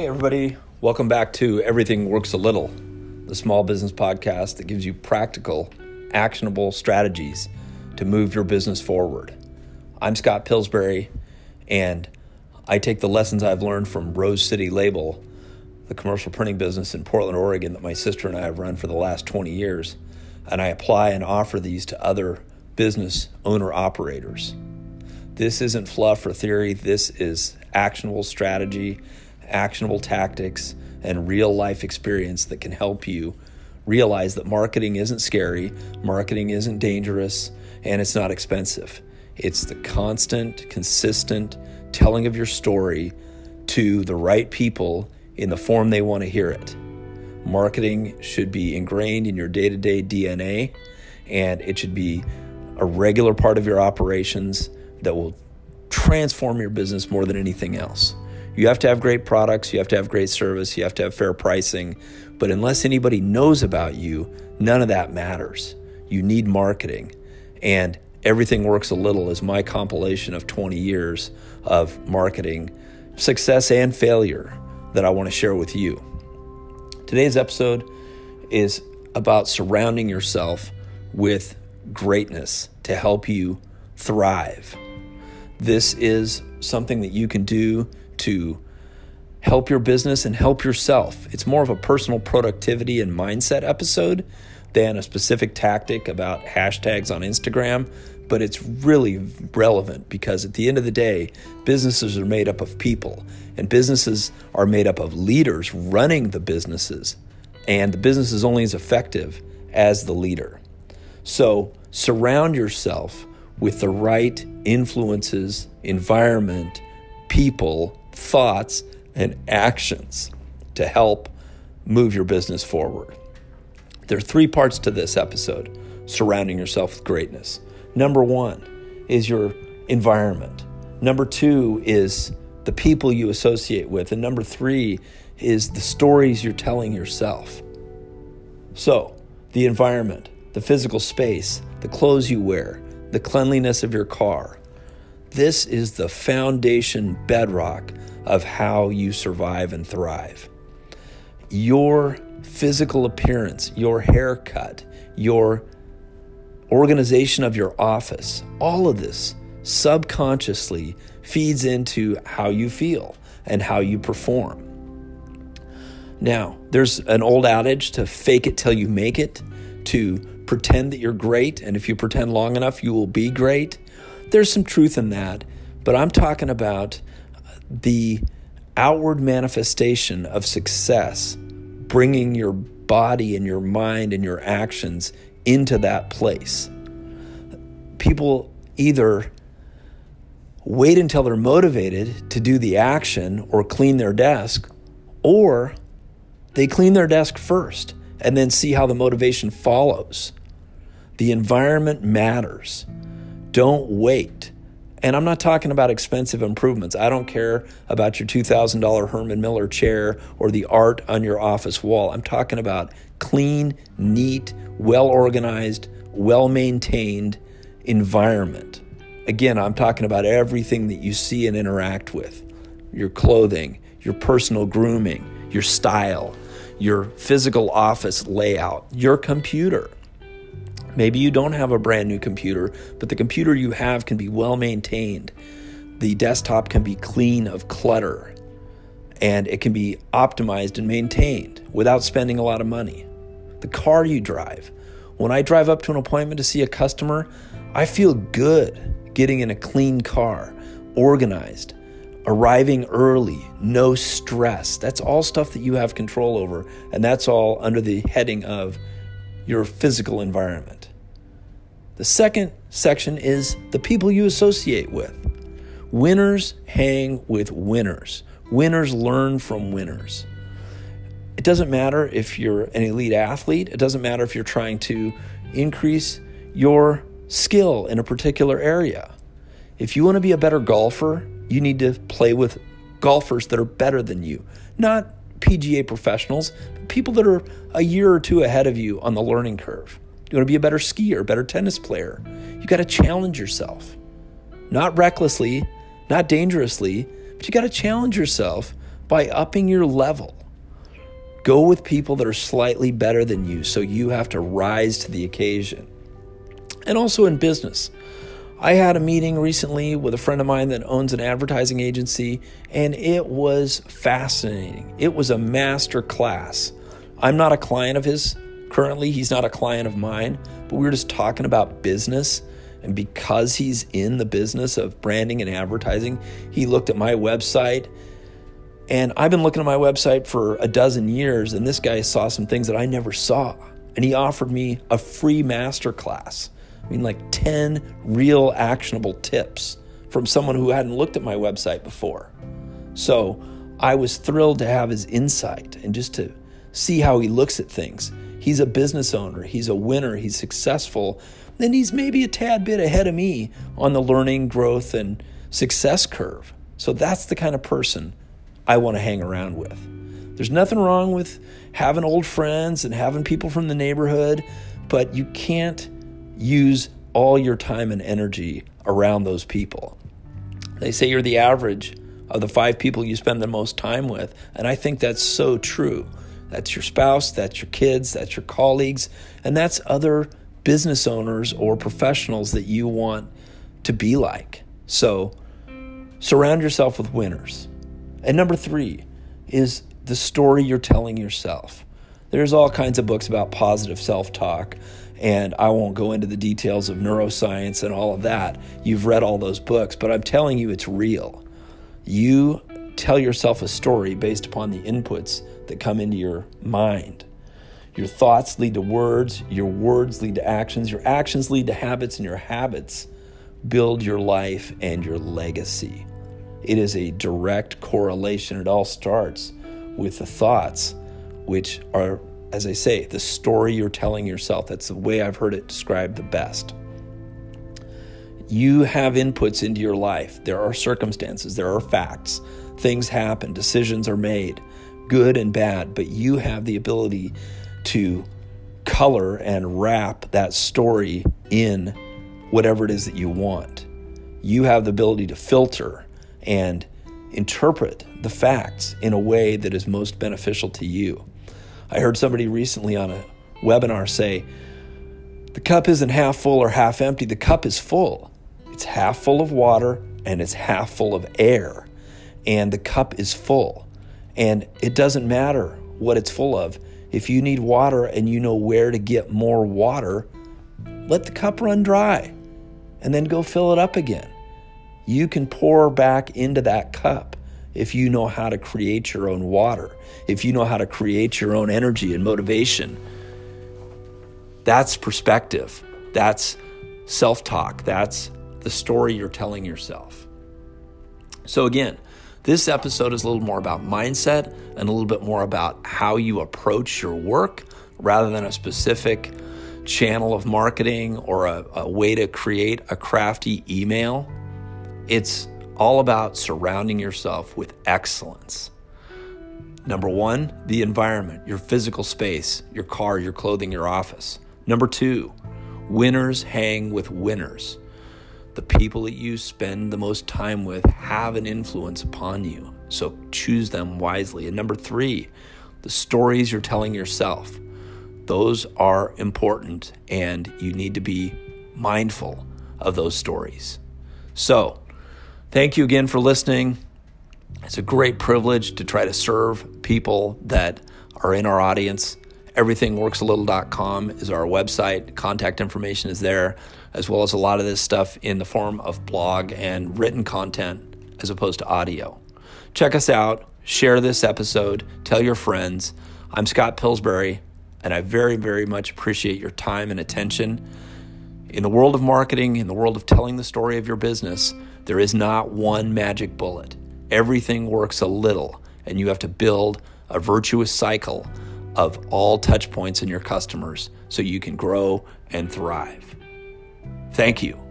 Hey, everybody. Welcome back to Everything Works a Little, the small business podcast that gives you practical, actionable strategies to move your business forward. I'm Scott Pillsbury, and I take the lessons I've learned from Rose City Label, the commercial printing business in Portland, Oregon, that my sister and I have run for the last 20 years, and I apply and offer these to other business owner operators. This isn't fluff or theory, this is actionable strategy actionable tactics, and real life experience that can help you realize that marketing isn't scary, marketing isn't dangerous, and it's not expensive. It's the constant, consistent telling of your story to the right people in the form they want to hear it. Marketing should be ingrained in your day to day DNA, and it should be a regular part of your operations that will transform your business more than anything else. You have to have great products, you have to have great service, you have to have fair pricing. But unless anybody knows about you, none of that matters. You need marketing. And Everything Works a Little is my compilation of 20 years of marketing success and failure that I want to share with you. Today's episode is about surrounding yourself with greatness to help you thrive. This is something that you can do to help your business and help yourself. It's more of a personal productivity and mindset episode than a specific tactic about hashtags on Instagram, but it's really relevant because at the end of the day, businesses are made up of people and businesses are made up of leaders running the businesses, and the business is only as effective as the leader. So surround yourself with the right influences, environment, people, thoughts, and actions to help move your business forward. There are three parts to this episode surrounding yourself with greatness. Number one is your environment, number two is the people you associate with, and number three is the stories you're telling yourself. So, the environment, the physical space, the clothes you wear, the cleanliness of your car. This is the foundation bedrock of how you survive and thrive. Your physical appearance, your haircut, your organization of your office, all of this subconsciously feeds into how you feel and how you perform. Now, there's an old adage to fake it till you make it, to pretend that you're great, and if you pretend long enough, you will be great. There's some truth in that, but I'm talking about the outward manifestation of success, bringing your body and your mind and your actions into that place. People either wait until they're motivated to do the action or clean their desk, or they clean their desk first and then see how the motivation follows. The environment matters. Don't wait and I'm not talking about expensive improvements. I don't care about your $2,000 Herman Miller chair or the art on your office wall. I'm talking about clean, neat, well organized, well maintained environment. Again, I'm talking about everything that you see and interact with your clothing, your personal grooming, your style, your physical office layout, your computer. Maybe you don't have a brand new computer, but the computer you have can be well maintained. The desktop can be clean of clutter and it can be optimized and maintained without spending a lot of money. The car you drive. When I drive up to an appointment to see a customer, I feel good getting in a clean car, organized, arriving early, no stress. That's all stuff that you have control over, and that's all under the heading of your physical environment. The second section is the people you associate with. Winners hang with winners. Winners learn from winners. It doesn't matter if you're an elite athlete, it doesn't matter if you're trying to increase your skill in a particular area. If you want to be a better golfer, you need to play with golfers that are better than you, not PGA professionals, but people that are a year or two ahead of you on the learning curve. You want to be a better skier, better tennis player. You got to challenge yourself. Not recklessly, not dangerously, but you got to challenge yourself by upping your level. Go with people that are slightly better than you so you have to rise to the occasion. And also in business. I had a meeting recently with a friend of mine that owns an advertising agency, and it was fascinating. It was a master class. I'm not a client of his currently, he's not a client of mine, but we were just talking about business. And because he's in the business of branding and advertising, he looked at my website and I've been looking at my website for a dozen years, and this guy saw some things that I never saw. And he offered me a free masterclass. I mean, like 10 real actionable tips from someone who hadn't looked at my website before. So I was thrilled to have his insight and just to see how he looks at things. He's a business owner, he's a winner, he's successful, then he's maybe a tad bit ahead of me on the learning, growth, and success curve. So that's the kind of person I want to hang around with. There's nothing wrong with having old friends and having people from the neighborhood, but you can't use all your time and energy around those people. They say you're the average of the five people you spend the most time with, and I think that's so true. That's your spouse, that's your kids, that's your colleagues, and that's other business owners or professionals that you want to be like. So surround yourself with winners. And number three is the story you're telling yourself. There's all kinds of books about positive self talk, and I won't go into the details of neuroscience and all of that. You've read all those books, but I'm telling you it's real. You tell yourself a story based upon the inputs that come into your mind. Your thoughts lead to words, your words lead to actions, your actions lead to habits, and your habits build your life and your legacy. It is a direct correlation. It all starts with the thoughts, which are, as I say, the story you're telling yourself. That's the way I've heard it described the best. You have inputs into your life. There are circumstances, there are facts. Things happen, decisions are made, good and bad, but you have the ability to color and wrap that story in whatever it is that you want. You have the ability to filter and interpret the facts in a way that is most beneficial to you. I heard somebody recently on a webinar say, the cup isn't half full or half empty, the cup is full. It's half full of water and it's half full of air, and the cup is full. And it doesn't matter what it's full of. If you need water and you know where to get more water, let the cup run dry and then go fill it up again. You can pour back into that cup if you know how to create your own water, if you know how to create your own energy and motivation. That's perspective. That's self talk. That's the story you're telling yourself. So, again, this episode is a little more about mindset and a little bit more about how you approach your work rather than a specific channel of marketing or a, a way to create a crafty email. It's all about surrounding yourself with excellence. Number one, the environment, your physical space, your car, your clothing, your office. Number two, winners hang with winners. The people that you spend the most time with have an influence upon you, so choose them wisely. And number three, the stories you're telling yourself. Those are important, and you need to be mindful of those stories. So, Thank you again for listening. It's a great privilege to try to serve people that are in our audience. Everythingworksalittle.com is our website. Contact information is there, as well as a lot of this stuff in the form of blog and written content as opposed to audio. Check us out, share this episode, tell your friends. I'm Scott Pillsbury, and I very, very much appreciate your time and attention. In the world of marketing, in the world of telling the story of your business, there is not one magic bullet. Everything works a little, and you have to build a virtuous cycle of all touch points in your customers so you can grow and thrive. Thank you.